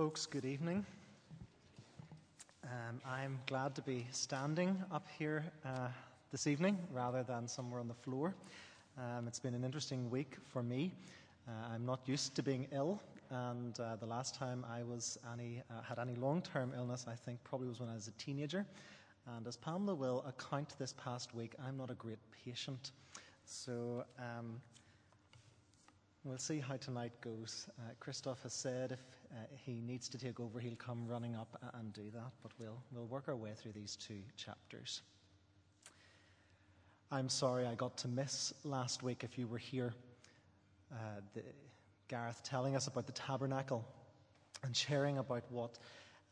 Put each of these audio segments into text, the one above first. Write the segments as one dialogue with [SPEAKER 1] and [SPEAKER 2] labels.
[SPEAKER 1] Folks, good evening. Um, I'm glad to be standing up here uh, this evening rather than somewhere on the floor. Um, it's been an interesting week for me. Uh, I'm not used to being ill, and uh, the last time I was any, uh, had any long term illness, I think probably was when I was a teenager. And as Pamela will account this past week, I'm not a great patient. So um, we'll see how tonight goes. Uh, Christoph has said if uh, he needs to take over, he'll come running up and do that, but we'll, we'll work our way through these two chapters. I'm sorry I got to miss last week if you were here. Uh, the, Gareth telling us about the tabernacle and sharing about what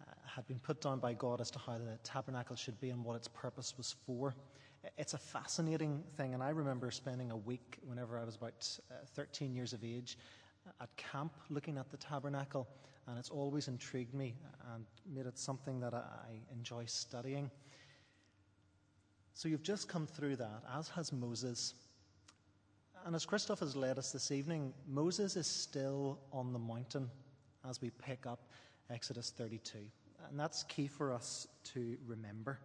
[SPEAKER 1] uh, had been put down by God as to how the tabernacle should be and what its purpose was for. It's a fascinating thing, and I remember spending a week whenever I was about uh, 13 years of age at camp looking at the tabernacle, and it's always intrigued me and made it something that I enjoy studying. So you've just come through that, as has Moses. And as Christoph has led us this evening, Moses is still on the mountain as we pick up Exodus 32. And that's key for us to remember.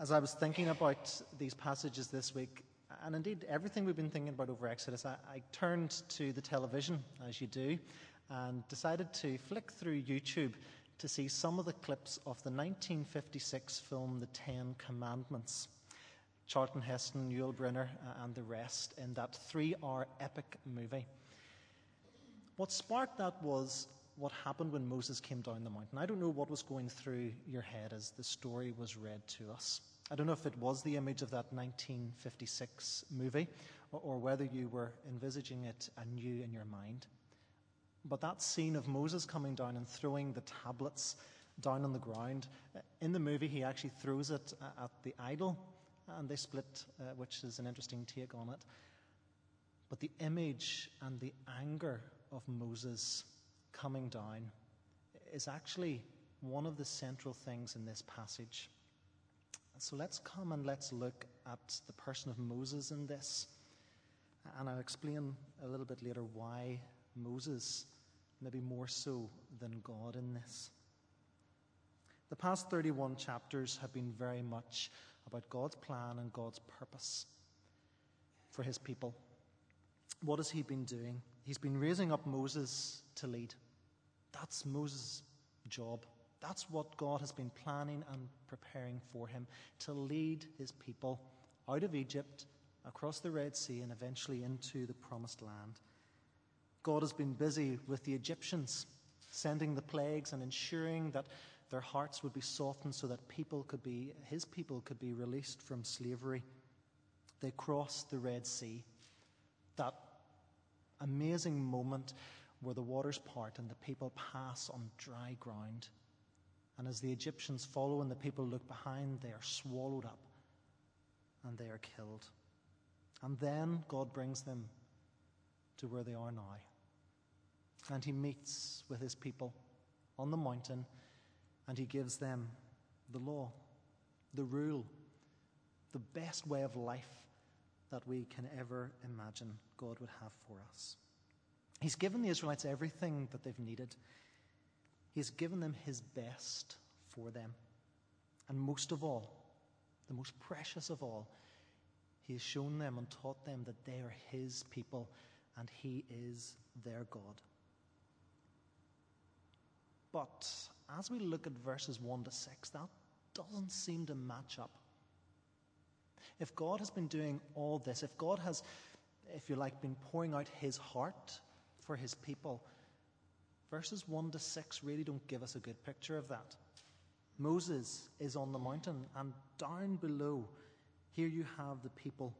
[SPEAKER 1] As I was thinking about these passages this week, and indeed everything we've been thinking about over Exodus, I, I turned to the television, as you do, and decided to flick through YouTube to see some of the clips of the 1956 film The Ten Commandments. Charlton Heston, Yul Brynner, and the rest in that three hour epic movie. What sparked that was what happened when Moses came down the mountain. I don't know what was going through your head as the story was read to us. I don't know if it was the image of that 1956 movie or, or whether you were envisaging it anew in your mind. But that scene of Moses coming down and throwing the tablets down on the ground, in the movie, he actually throws it at the idol and they split, uh, which is an interesting take on it. But the image and the anger of Moses coming down is actually one of the central things in this passage. So let's come and let's look at the person of Moses in this. And I'll explain a little bit later why Moses, maybe more so than God in this. The past 31 chapters have been very much about God's plan and God's purpose for his people. What has he been doing? He's been raising up Moses to lead. That's Moses' job. That's what God has been planning and preparing for him to lead his people out of Egypt, across the Red Sea, and eventually into the promised land. God has been busy with the Egyptians, sending the plagues and ensuring that their hearts would be softened so that people could be, his people could be released from slavery. They crossed the Red Sea. That amazing moment where the waters part and the people pass on dry ground. And as the Egyptians follow and the people look behind, they are swallowed up and they are killed. And then God brings them to where they are now. And he meets with his people on the mountain and he gives them the law, the rule, the best way of life that we can ever imagine God would have for us. He's given the Israelites everything that they've needed. He's given them his best for them. And most of all, the most precious of all, he has shown them and taught them that they are his people and he is their God. But as we look at verses 1 to 6, that doesn't seem to match up. If God has been doing all this, if God has, if you like, been pouring out his heart for his people, verses 1 to 6 really don't give us a good picture of that. Moses is on the mountain, and down below, here you have the people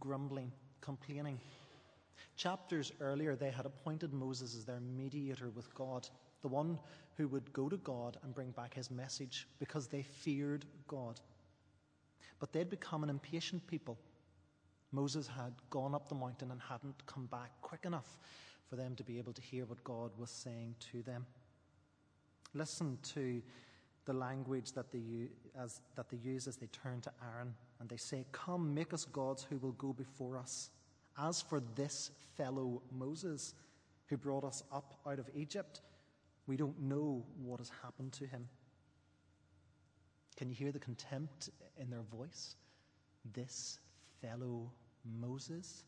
[SPEAKER 1] grumbling, complaining, Chapters earlier, they had appointed Moses as their mediator with God, the one who would go to God and bring back his message because they feared God. But they'd become an impatient people. Moses had gone up the mountain and hadn't come back quick enough for them to be able to hear what God was saying to them. Listen to the language that they, as, that they use as they turn to Aaron and they say, Come, make us gods who will go before us. As for this fellow Moses, who brought us up out of Egypt, we don't know what has happened to him. Can you hear the contempt in their voice? This fellow Moses?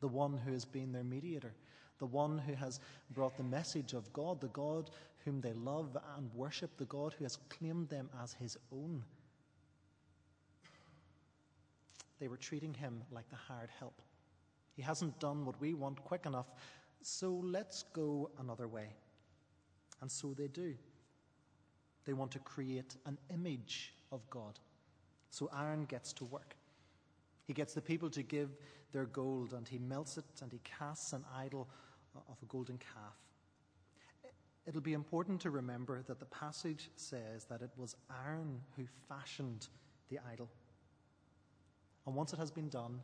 [SPEAKER 1] The one who has been their mediator, the one who has brought the message of God, the God whom they love and worship, the God who has claimed them as his own. They were treating him like the hired help. He hasn't done what we want quick enough, so let's go another way. And so they do. They want to create an image of God. So Aaron gets to work. He gets the people to give their gold, and he melts it, and he casts an idol of a golden calf. It'll be important to remember that the passage says that it was Aaron who fashioned the idol. And once it has been done,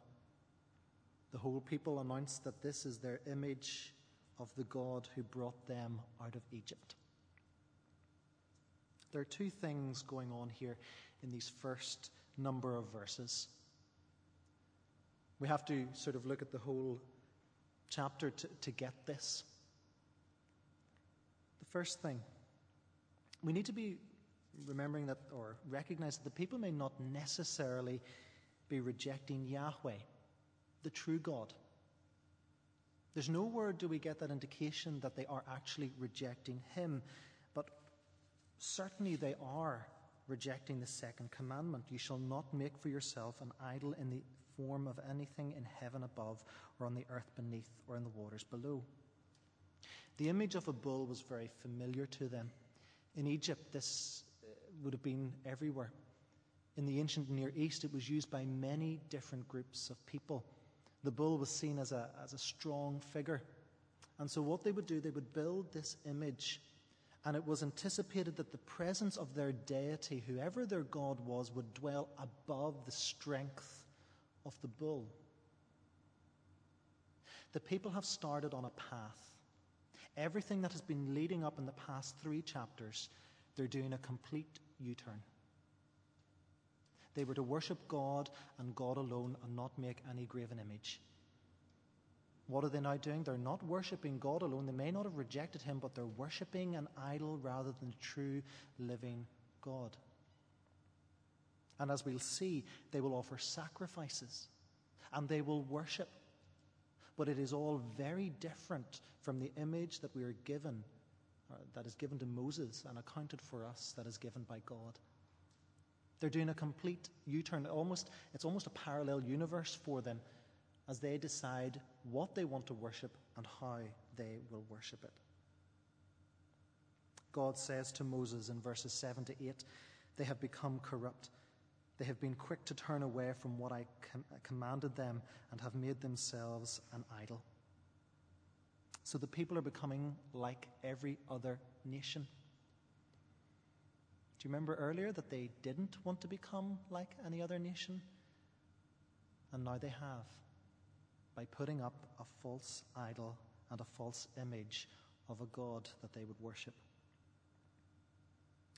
[SPEAKER 1] the whole people announce that this is their image of the God who brought them out of Egypt. There are two things going on here in these first number of verses. We have to sort of look at the whole chapter to, to get this. The first thing, we need to be remembering that or recognize that the people may not necessarily be rejecting Yahweh, the true God. There's nowhere do we get that indication that they are actually rejecting Him, but certainly they are rejecting the second commandment. You shall not make for yourself an idol in the form of anything in heaven above, or on the earth beneath, or in the waters below. The image of a bull was very familiar to them. In Egypt, this uh, would have been everywhere. In the ancient Near East, it was used by many different groups of people. The bull was seen as a, as a strong figure. And so, what they would do, they would build this image. And it was anticipated that the presence of their deity, whoever their God was, would dwell above the strength of the bull. The people have started on a path. Everything that has been leading up in the past three chapters, they're doing a complete U turn. They were to worship God and God alone and not make any graven image. What are they now doing? They're not worshipping God alone. They may not have rejected Him, but they're worshipping an idol rather than the true living God. And as we'll see, they will offer sacrifices and they will worship. But it is all very different from the image that we are given, uh, that is given to Moses and accounted for us, that is given by God. They're doing a complete U turn. Almost, it's almost a parallel universe for them as they decide what they want to worship and how they will worship it. God says to Moses in verses 7 to 8, They have become corrupt. They have been quick to turn away from what I com- commanded them and have made themselves an idol. So the people are becoming like every other nation. Do you remember earlier that they didn't want to become like any other nation? And now they have by putting up a false idol and a false image of a God that they would worship.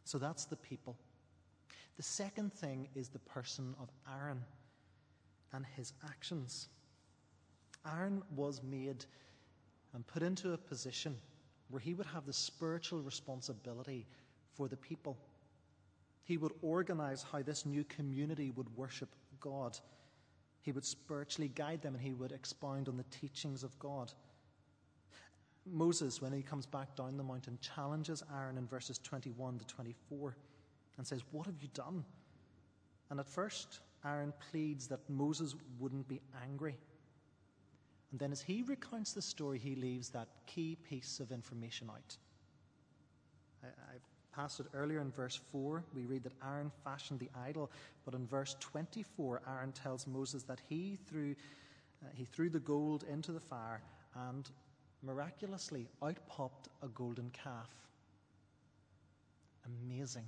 [SPEAKER 1] So that's the people. The second thing is the person of Aaron and his actions. Aaron was made and put into a position where he would have the spiritual responsibility for the people. He would organize how this new community would worship God. He would spiritually guide them and he would expound on the teachings of God. Moses, when he comes back down the mountain, challenges Aaron in verses 21 to 24 and says, What have you done? And at first, Aaron pleads that Moses wouldn't be angry. And then, as he recounts the story, he leaves that key piece of information out. I, I passed it earlier in verse 4. We read that Aaron fashioned the idol, but in verse 24, Aaron tells Moses that he threw, uh, he threw the gold into the fire and miraculously out popped a golden calf. Amazing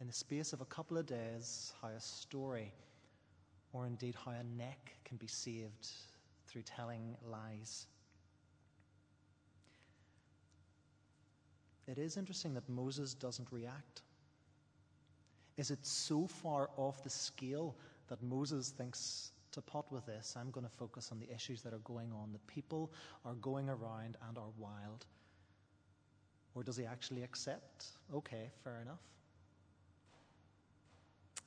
[SPEAKER 1] in the space of a couple of days how a story, or indeed how a neck, can be saved through telling lies. It is interesting that Moses doesn't react. Is it so far off the scale that Moses thinks to pot with this, I'm going to focus on the issues that are going on. The people are going around and are wild. Or does he actually accept? Okay, fair enough.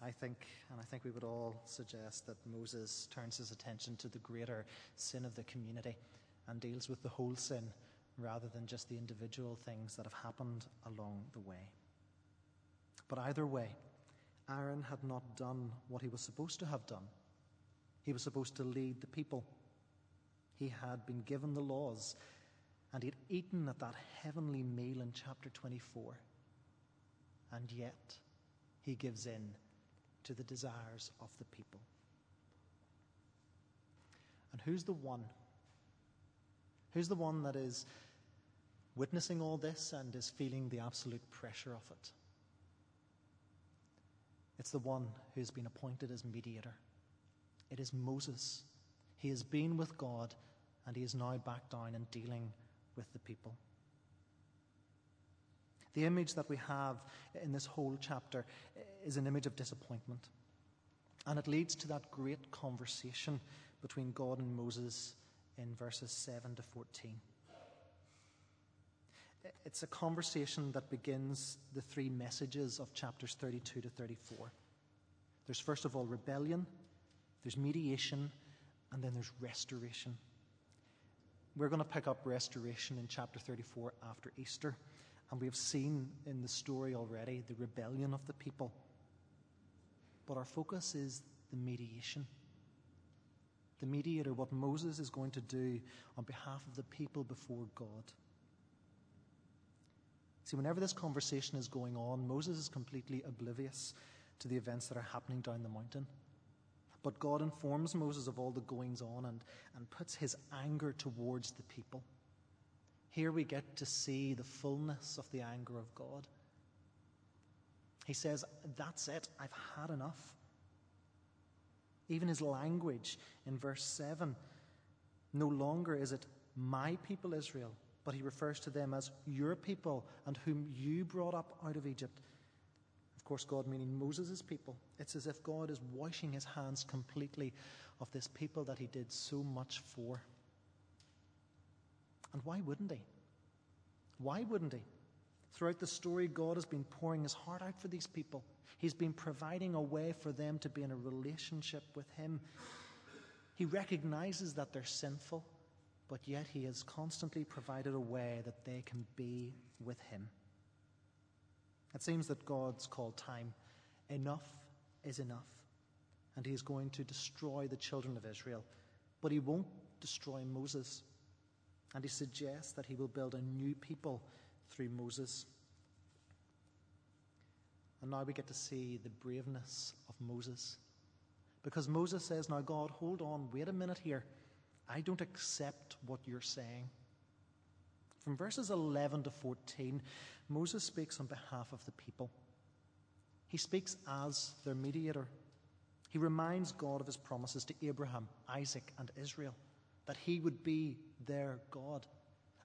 [SPEAKER 1] I think, and I think we would all suggest that Moses turns his attention to the greater sin of the community and deals with the whole sin rather than just the individual things that have happened along the way. But either way, Aaron had not done what he was supposed to have done. He was supposed to lead the people. He had been given the laws and he had eaten at that heavenly meal in chapter 24. And yet, he gives in to the desires of the people. And who's the one? Who's the one that is witnessing all this and is feeling the absolute pressure of it? It's the one who's been appointed as mediator. It is Moses. He has been with God and he is now back down and dealing with the people. The image that we have in this whole chapter is an image of disappointment. And it leads to that great conversation between God and Moses in verses 7 to 14. It's a conversation that begins the three messages of chapters 32 to 34. There's first of all rebellion, there's mediation, and then there's restoration. We're going to pick up restoration in chapter 34 after Easter. And we have seen in the story already the rebellion of the people. But our focus is the mediation. The mediator, what Moses is going to do on behalf of the people before God. See, whenever this conversation is going on, Moses is completely oblivious to the events that are happening down the mountain. But God informs Moses of all the goings on and, and puts his anger towards the people. Here we get to see the fullness of the anger of God. He says, That's it, I've had enough. Even his language in verse 7 no longer is it my people Israel, but he refers to them as your people and whom you brought up out of Egypt. Of course, God meaning Moses' people. It's as if God is washing his hands completely of this people that he did so much for. And why wouldn't he? Why wouldn't he? Throughout the story, God has been pouring his heart out for these people. He's been providing a way for them to be in a relationship with him. He recognizes that they're sinful, but yet he has constantly provided a way that they can be with him. It seems that God's called time enough is enough, and he is going to destroy the children of Israel, but he won't destroy Moses. And he suggests that he will build a new people through Moses. And now we get to see the braveness of Moses. Because Moses says, Now, God, hold on, wait a minute here. I don't accept what you're saying. From verses 11 to 14, Moses speaks on behalf of the people. He speaks as their mediator. He reminds God of his promises to Abraham, Isaac, and Israel that he would be their God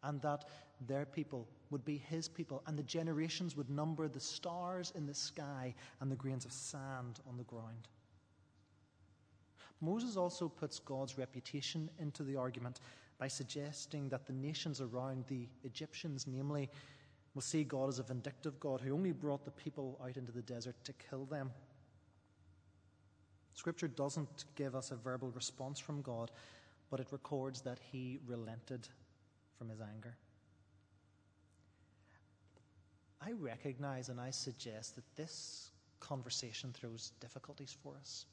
[SPEAKER 1] and that their people would be his people and the generations would number the stars in the sky and the grains of sand on the ground. Moses also puts God's reputation into the argument by suggesting that the nations around the Egyptians, namely, will see God as a vindictive God who only brought the people out into the desert to kill them. Scripture doesn't give us a verbal response from God, but it records that he relented from his anger. I recognize and I suggest that this conversation throws difficulties for us.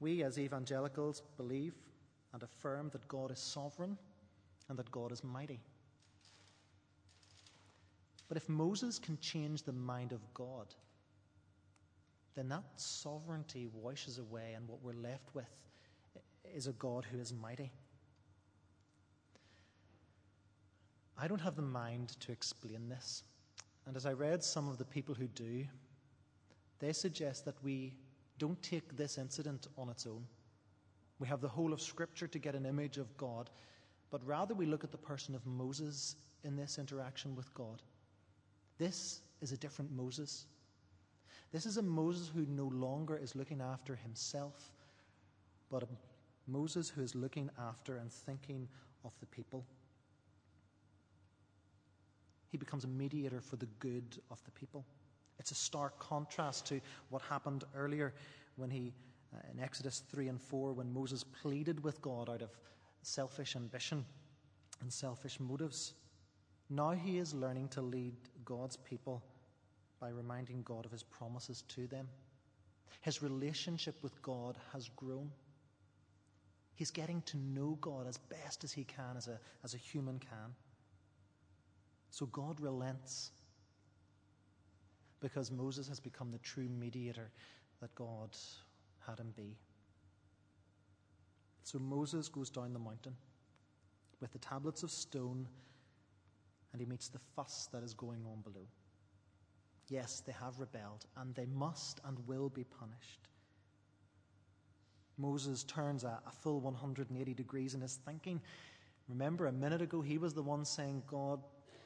[SPEAKER 1] We, as evangelicals, believe and affirm that God is sovereign and that God is mighty. But if Moses can change the mind of God, then that sovereignty washes away, and what we're left with is a God who is mighty. I don't have the mind to explain this. And as I read some of the people who do, they suggest that we don't take this incident on its own. We have the whole of Scripture to get an image of God, but rather we look at the person of Moses in this interaction with God. This is a different Moses. This is a Moses who no longer is looking after himself, but a Moses who is looking after and thinking of the people. He becomes a mediator for the good of the people. It's a stark contrast to what happened earlier when he, uh, in Exodus 3 and 4, when Moses pleaded with God out of selfish ambition and selfish motives. Now he is learning to lead God's people by reminding God of his promises to them. His relationship with God has grown. He's getting to know God as best as he can, as a, as a human can. So God relents because Moses has become the true mediator that God had him be. So Moses goes down the mountain with the tablets of stone and he meets the fuss that is going on below. Yes, they have rebelled and they must and will be punished. Moses turns a, a full 180 degrees in his thinking. Remember, a minute ago, he was the one saying, God,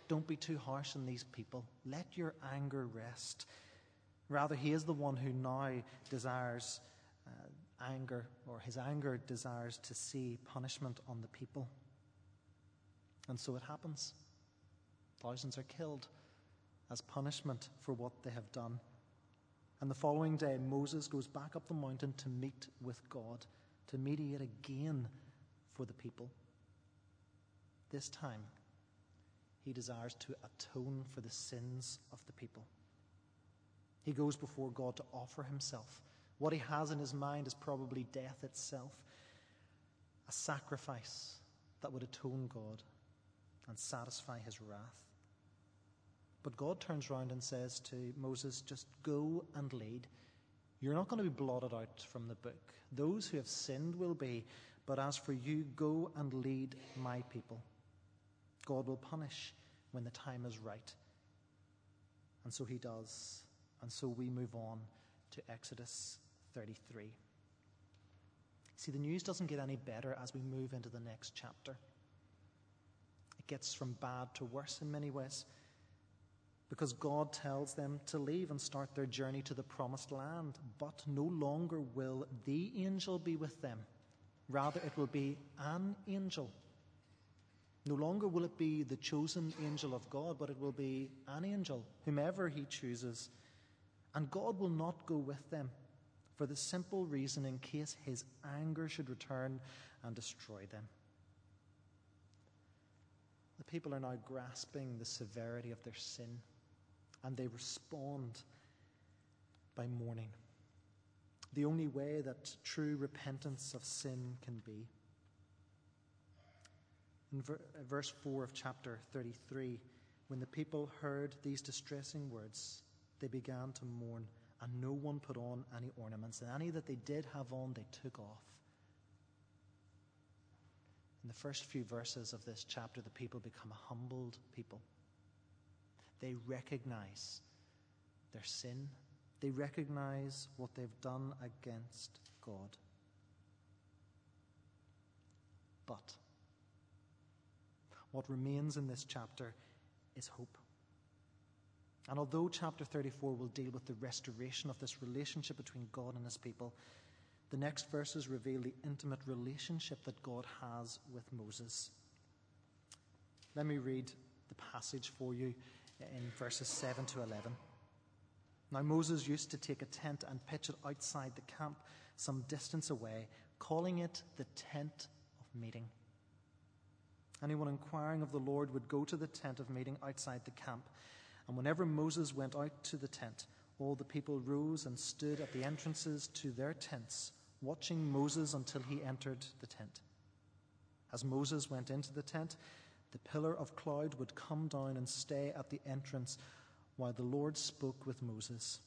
[SPEAKER 1] don't be too harsh on these people. Let your anger rest. Rather, he is the one who now desires uh, anger, or his anger desires to see punishment on the people. And so it happens. Thousands are killed as punishment for what they have done. And the following day, Moses goes back up the mountain to meet with God, to mediate again for the people. This time, he desires to atone for the sins of the people. He goes before God to offer himself. What he has in his mind is probably death itself, a sacrifice that would atone God and satisfy his wrath. But God turns around and says to Moses, Just go and lead. You're not going to be blotted out from the book. Those who have sinned will be, but as for you, go and lead my people. God will punish when the time is right. And so he does. And so we move on to Exodus 33. See, the news doesn't get any better as we move into the next chapter. It gets from bad to worse in many ways because God tells them to leave and start their journey to the promised land. But no longer will the angel be with them, rather, it will be an angel no longer will it be the chosen angel of God, but it will be an angel, whomever he chooses. And God will not go with them for the simple reason in case his anger should return and destroy them. The people are now grasping the severity of their sin, and they respond by mourning. The only way that true repentance of sin can be. In uh, verse 4 of chapter 33, when the people heard these distressing words, they began to mourn, and no one put on any ornaments, and any that they did have on, they took off. In the first few verses of this chapter, the people become a humbled people. They recognize their sin, they recognize what they've done against God. But what remains in this chapter is hope. And although chapter 34 will deal with the restoration of this relationship between God and his people, the next verses reveal the intimate relationship that God has with Moses. Let me read the passage for you in verses 7 to 11. Now, Moses used to take a tent and pitch it outside the camp some distance away, calling it the tent of meeting. Anyone inquiring of the Lord would go to the tent of meeting outside the camp. And whenever Moses went out to the tent, all the people rose and stood at the entrances to their tents, watching Moses until he entered the tent. As Moses went into the tent, the pillar of cloud would come down and stay at the entrance while the Lord spoke with Moses.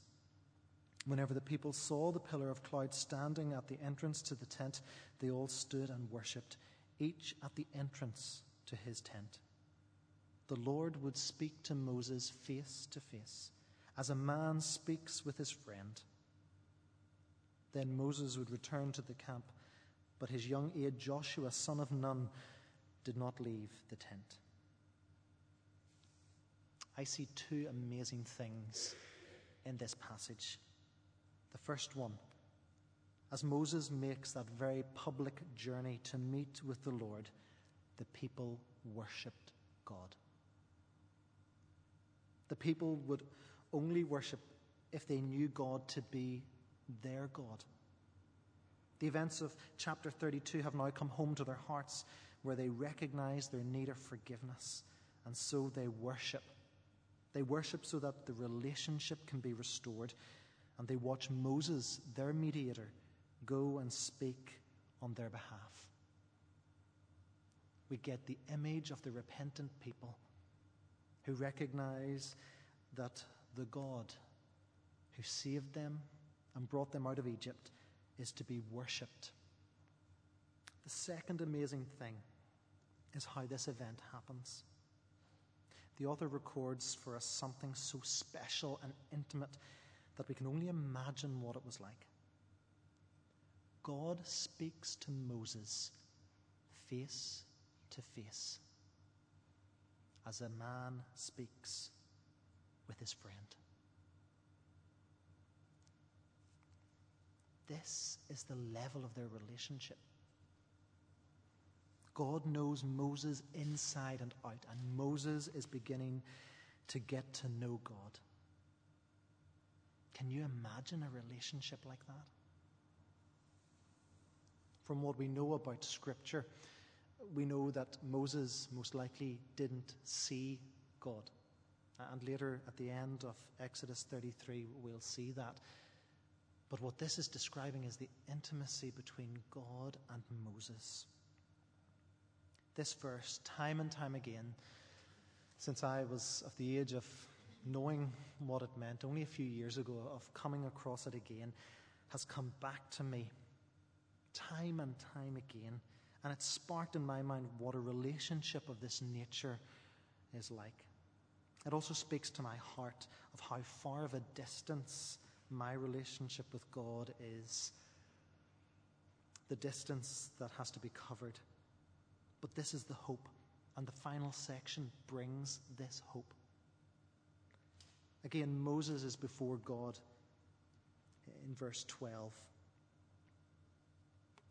[SPEAKER 1] Whenever the people saw the pillar of cloud standing at the entrance to the tent, they all stood and worshipped each at the entrance to his tent. The Lord would speak to Moses face to face, as a man speaks with his friend. Then Moses would return to the camp, but his young aide Joshua, son of Nun, did not leave the tent. I see two amazing things in this passage. The first one, as Moses makes that very public journey to meet with the Lord, the people worshipped God. The people would only worship if they knew God to be their God. The events of chapter 32 have now come home to their hearts where they recognize their need of forgiveness, and so they worship. They worship so that the relationship can be restored, and they watch Moses, their mediator, go and speak on their behalf. We get the image of the repentant people who recognize that the God who saved them and brought them out of Egypt is to be worshipped. The second amazing thing is how this event happens. The author records for us something so special and intimate that we can only imagine what it was like. God speaks to Moses face to face as a man speaks with his friend. This is the level of their relationship. God knows Moses inside and out, and Moses is beginning to get to know God. Can you imagine a relationship like that? From what we know about Scripture, we know that Moses most likely didn't see God. And later at the end of Exodus 33, we'll see that. But what this is describing is the intimacy between God and Moses. This verse, time and time again, since I was of the age of knowing what it meant only a few years ago, of coming across it again, has come back to me time and time again. And it sparked in my mind what a relationship of this nature is like. It also speaks to my heart of how far of a distance my relationship with God is, the distance that has to be covered. But this is the hope, and the final section brings this hope. Again, Moses is before God in verse 12.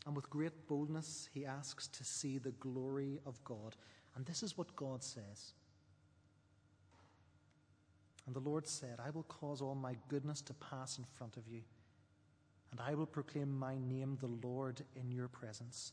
[SPEAKER 1] And with great boldness, he asks to see the glory of God. And this is what God says. And the Lord said, I will cause all my goodness to pass in front of you, and I will proclaim my name, the Lord, in your presence.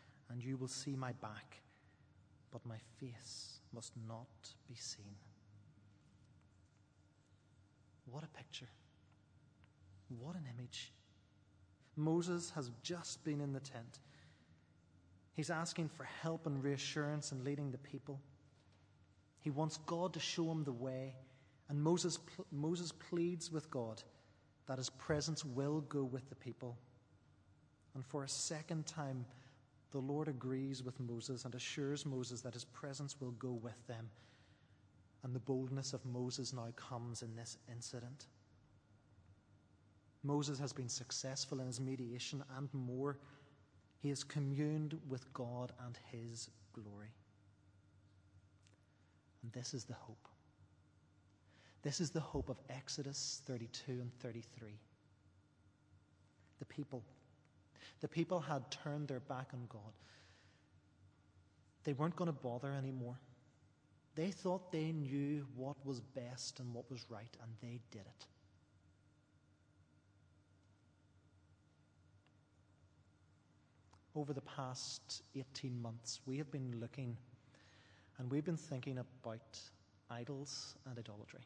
[SPEAKER 1] and you will see my back, but my face must not be seen. What a picture! What an image! Moses has just been in the tent. He's asking for help and reassurance and leading the people. He wants God to show him the way. And Moses, Moses pleads with God that his presence will go with the people. And for a second time, the Lord agrees with Moses and assures Moses that his presence will go with them. And the boldness of Moses now comes in this incident. Moses has been successful in his mediation and more. He has communed with God and his glory. And this is the hope. This is the hope of Exodus 32 and 33. The people. The people had turned their back on God. They weren't going to bother anymore. They thought they knew what was best and what was right, and they did it. Over the past 18 months, we have been looking and we've been thinking about idols and idolatry.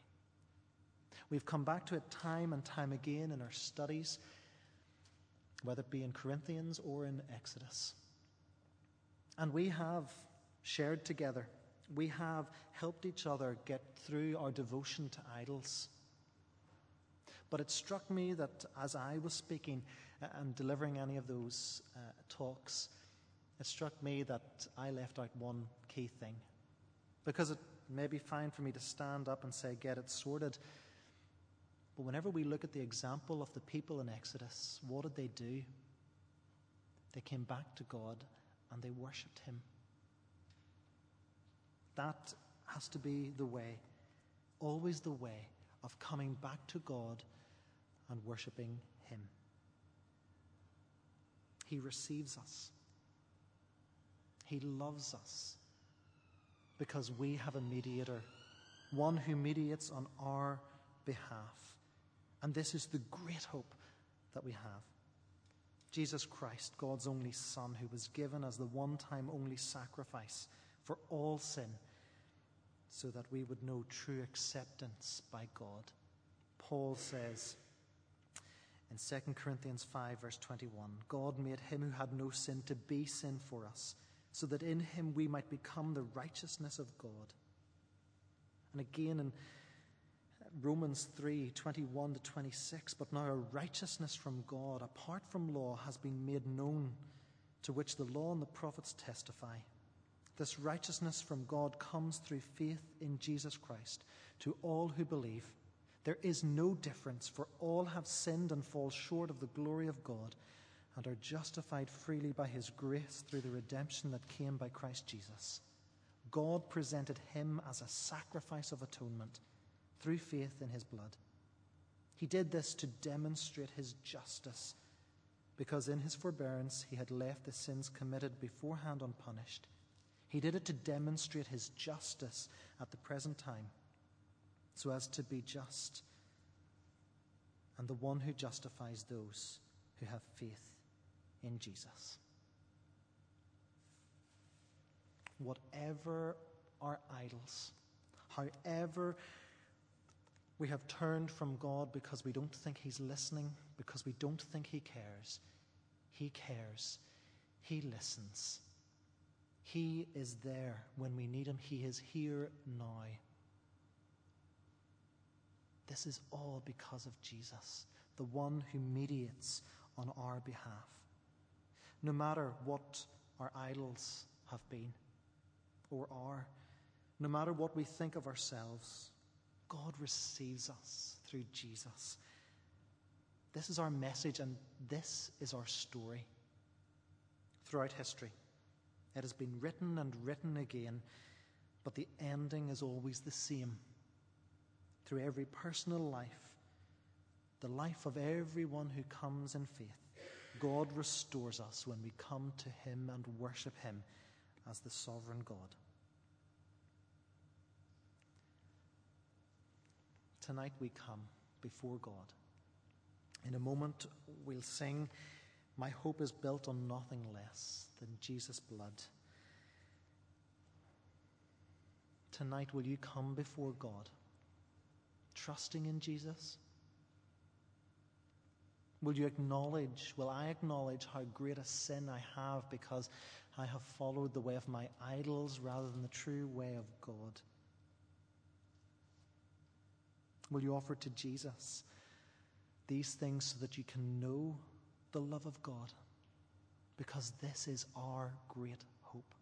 [SPEAKER 1] We've come back to it time and time again in our studies, whether it be in Corinthians or in Exodus. And we have shared together, we have helped each other get through our devotion to idols. But it struck me that as I was speaking and delivering any of those uh, talks, it struck me that I left out one key thing. Because it may be fine for me to stand up and say, get it sorted. But whenever we look at the example of the people in Exodus, what did they do? They came back to God and they worshipped Him. That has to be the way, always the way of coming back to God and worshipping Him. He receives us, He loves us because we have a mediator, one who mediates on our behalf. And this is the great hope that we have. Jesus Christ, God's only Son, who was given as the one time only sacrifice for all sin, so that we would know true acceptance by God. Paul says in 2 Corinthians 5, verse 21 God made him who had no sin to be sin for us, so that in him we might become the righteousness of God. And again in Romans 3 21 to 26. But now a righteousness from God, apart from law, has been made known, to which the law and the prophets testify. This righteousness from God comes through faith in Jesus Christ to all who believe. There is no difference, for all have sinned and fall short of the glory of God and are justified freely by his grace through the redemption that came by Christ Jesus. God presented him as a sacrifice of atonement through faith in his blood. He did this to demonstrate his justice, because in his forbearance he had left the sins committed beforehand unpunished. He did it to demonstrate his justice at the present time, so as to be just and the one who justifies those who have faith in Jesus. Whatever our idols, however we have turned from God because we don't think He's listening, because we don't think He cares. He cares. He listens. He is there when we need Him. He is here now. This is all because of Jesus, the one who mediates on our behalf. No matter what our idols have been or are, no matter what we think of ourselves, God receives us through Jesus. This is our message, and this is our story. Throughout history, it has been written and written again, but the ending is always the same. Through every personal life, the life of everyone who comes in faith, God restores us when we come to Him and worship Him as the sovereign God. Tonight we come before God. In a moment, we'll sing, My hope is built on nothing less than Jesus' blood. Tonight, will you come before God, trusting in Jesus? Will you acknowledge, will I acknowledge how great a sin I have because I have followed the way of my idols rather than the true way of God? Will you offer to Jesus these things so that you can know the love of God? Because this is our great hope.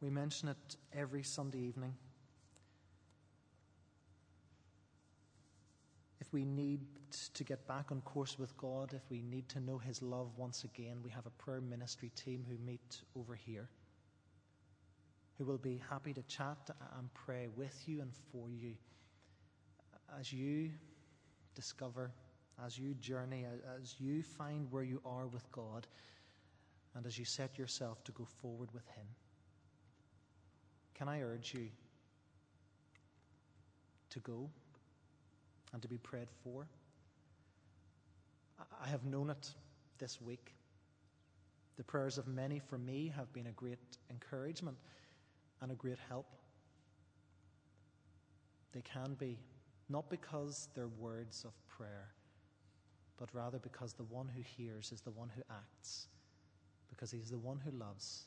[SPEAKER 1] We mention it every Sunday evening. If we need to get back on course with God, if we need to know His love once again, we have a prayer ministry team who meet over here, who will be happy to chat and pray with you and for you as you discover, as you journey, as you find where you are with God, and as you set yourself to go forward with Him, can I urge you to go and to be prayed for? I have known it this week. The prayers of many for me have been a great encouragement and a great help. They can be not because they're words of prayer, but rather because the one who hears is the one who acts, because he's the one who loves,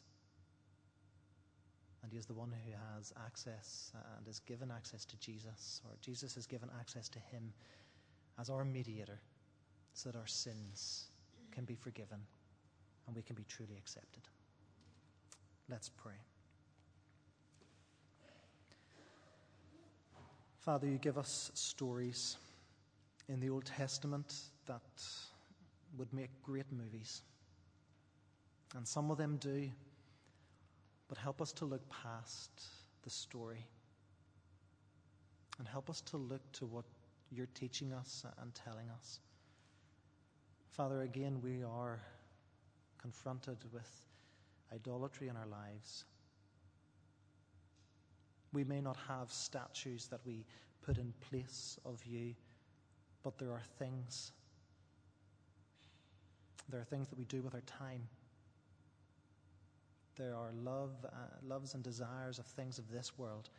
[SPEAKER 1] and he is the one who has access and is given access to Jesus, or Jesus has given access to him as our mediator so that our sins can be forgiven and we can be truly accepted. Let's pray. Father, you give us stories in the Old Testament that would make great movies. And some of them do. But help us to look past the story and help us to look to what you're teaching us and telling us. Father, again, we are confronted with idolatry in our lives. We may not have statues that we put in place of you, but there are things. There are things that we do with our time. There are love, uh, loves and desires of things of this world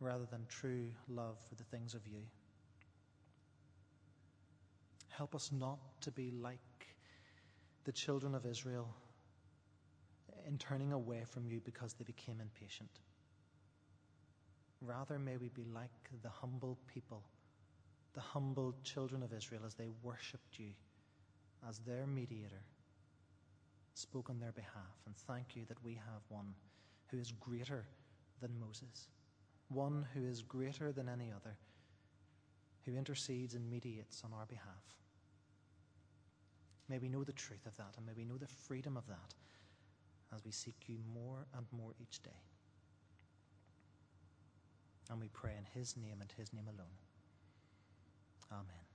[SPEAKER 1] rather than true love for the things of you. Help us not to be like the children of Israel in turning away from you because they became impatient. Rather, may we be like the humble people, the humble children of Israel as they worshipped you as their mediator, spoke on their behalf. And thank you that we have one who is greater than Moses, one who is greater than any other, who intercedes and mediates on our behalf. May we know the truth of that and may we know the freedom of that as we seek you more and more each day. And we pray in his name and his name alone. Amen.